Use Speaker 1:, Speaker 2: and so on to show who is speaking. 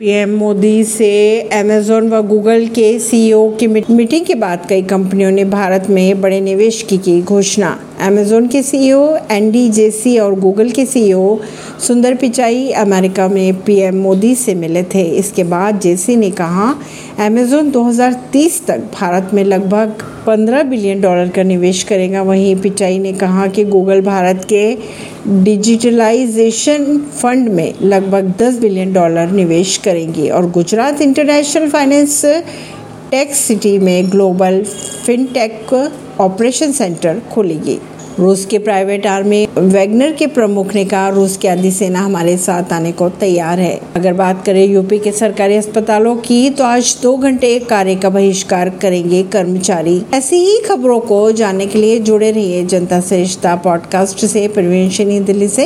Speaker 1: PM Modi से Amazon व Google के सीईओ की मीटिंग के बाद कई कंपनियों ने भारत में बड़े निवेश की की घोषणा। अमेजोन के सीईओ एंडी जेसी और गूगल के सीईओ सुंदर पिचाई अमेरिका में पीएम मोदी से मिले थे। इसके बाद जेसी ने कहा अमेजोन 2030 तक भारत में लगभग 15 बिलियन डॉलर का निवेश करेगा। वहीं पिचाई ने कहा कि गूगल भारत के डिजिटलाइजेशन फंड में लगभग 10 बिलियन डॉलर निवेश करेंगी और Gujarat international finance tech city में ग्लोबल फिनटेक ऑपरेशन सेंटर खोलेगी। रूस के प्राइवेट आर्मी वैगनर के प्रमुख ने कहा, रूस की आधी सेना हमारे साथ आने को तैयार है। अगर बात करें यूपी के सरकारी अस्पतालों की तो आज दो घंटे कार्य का बहिष्कार करेंगे कर्मचारी। ऐसी ही खबरों को जानने के लिए जुड़े रहिए जनता से रिश्ता पॉडकास्ट से। प्रवीण दिल्ली से।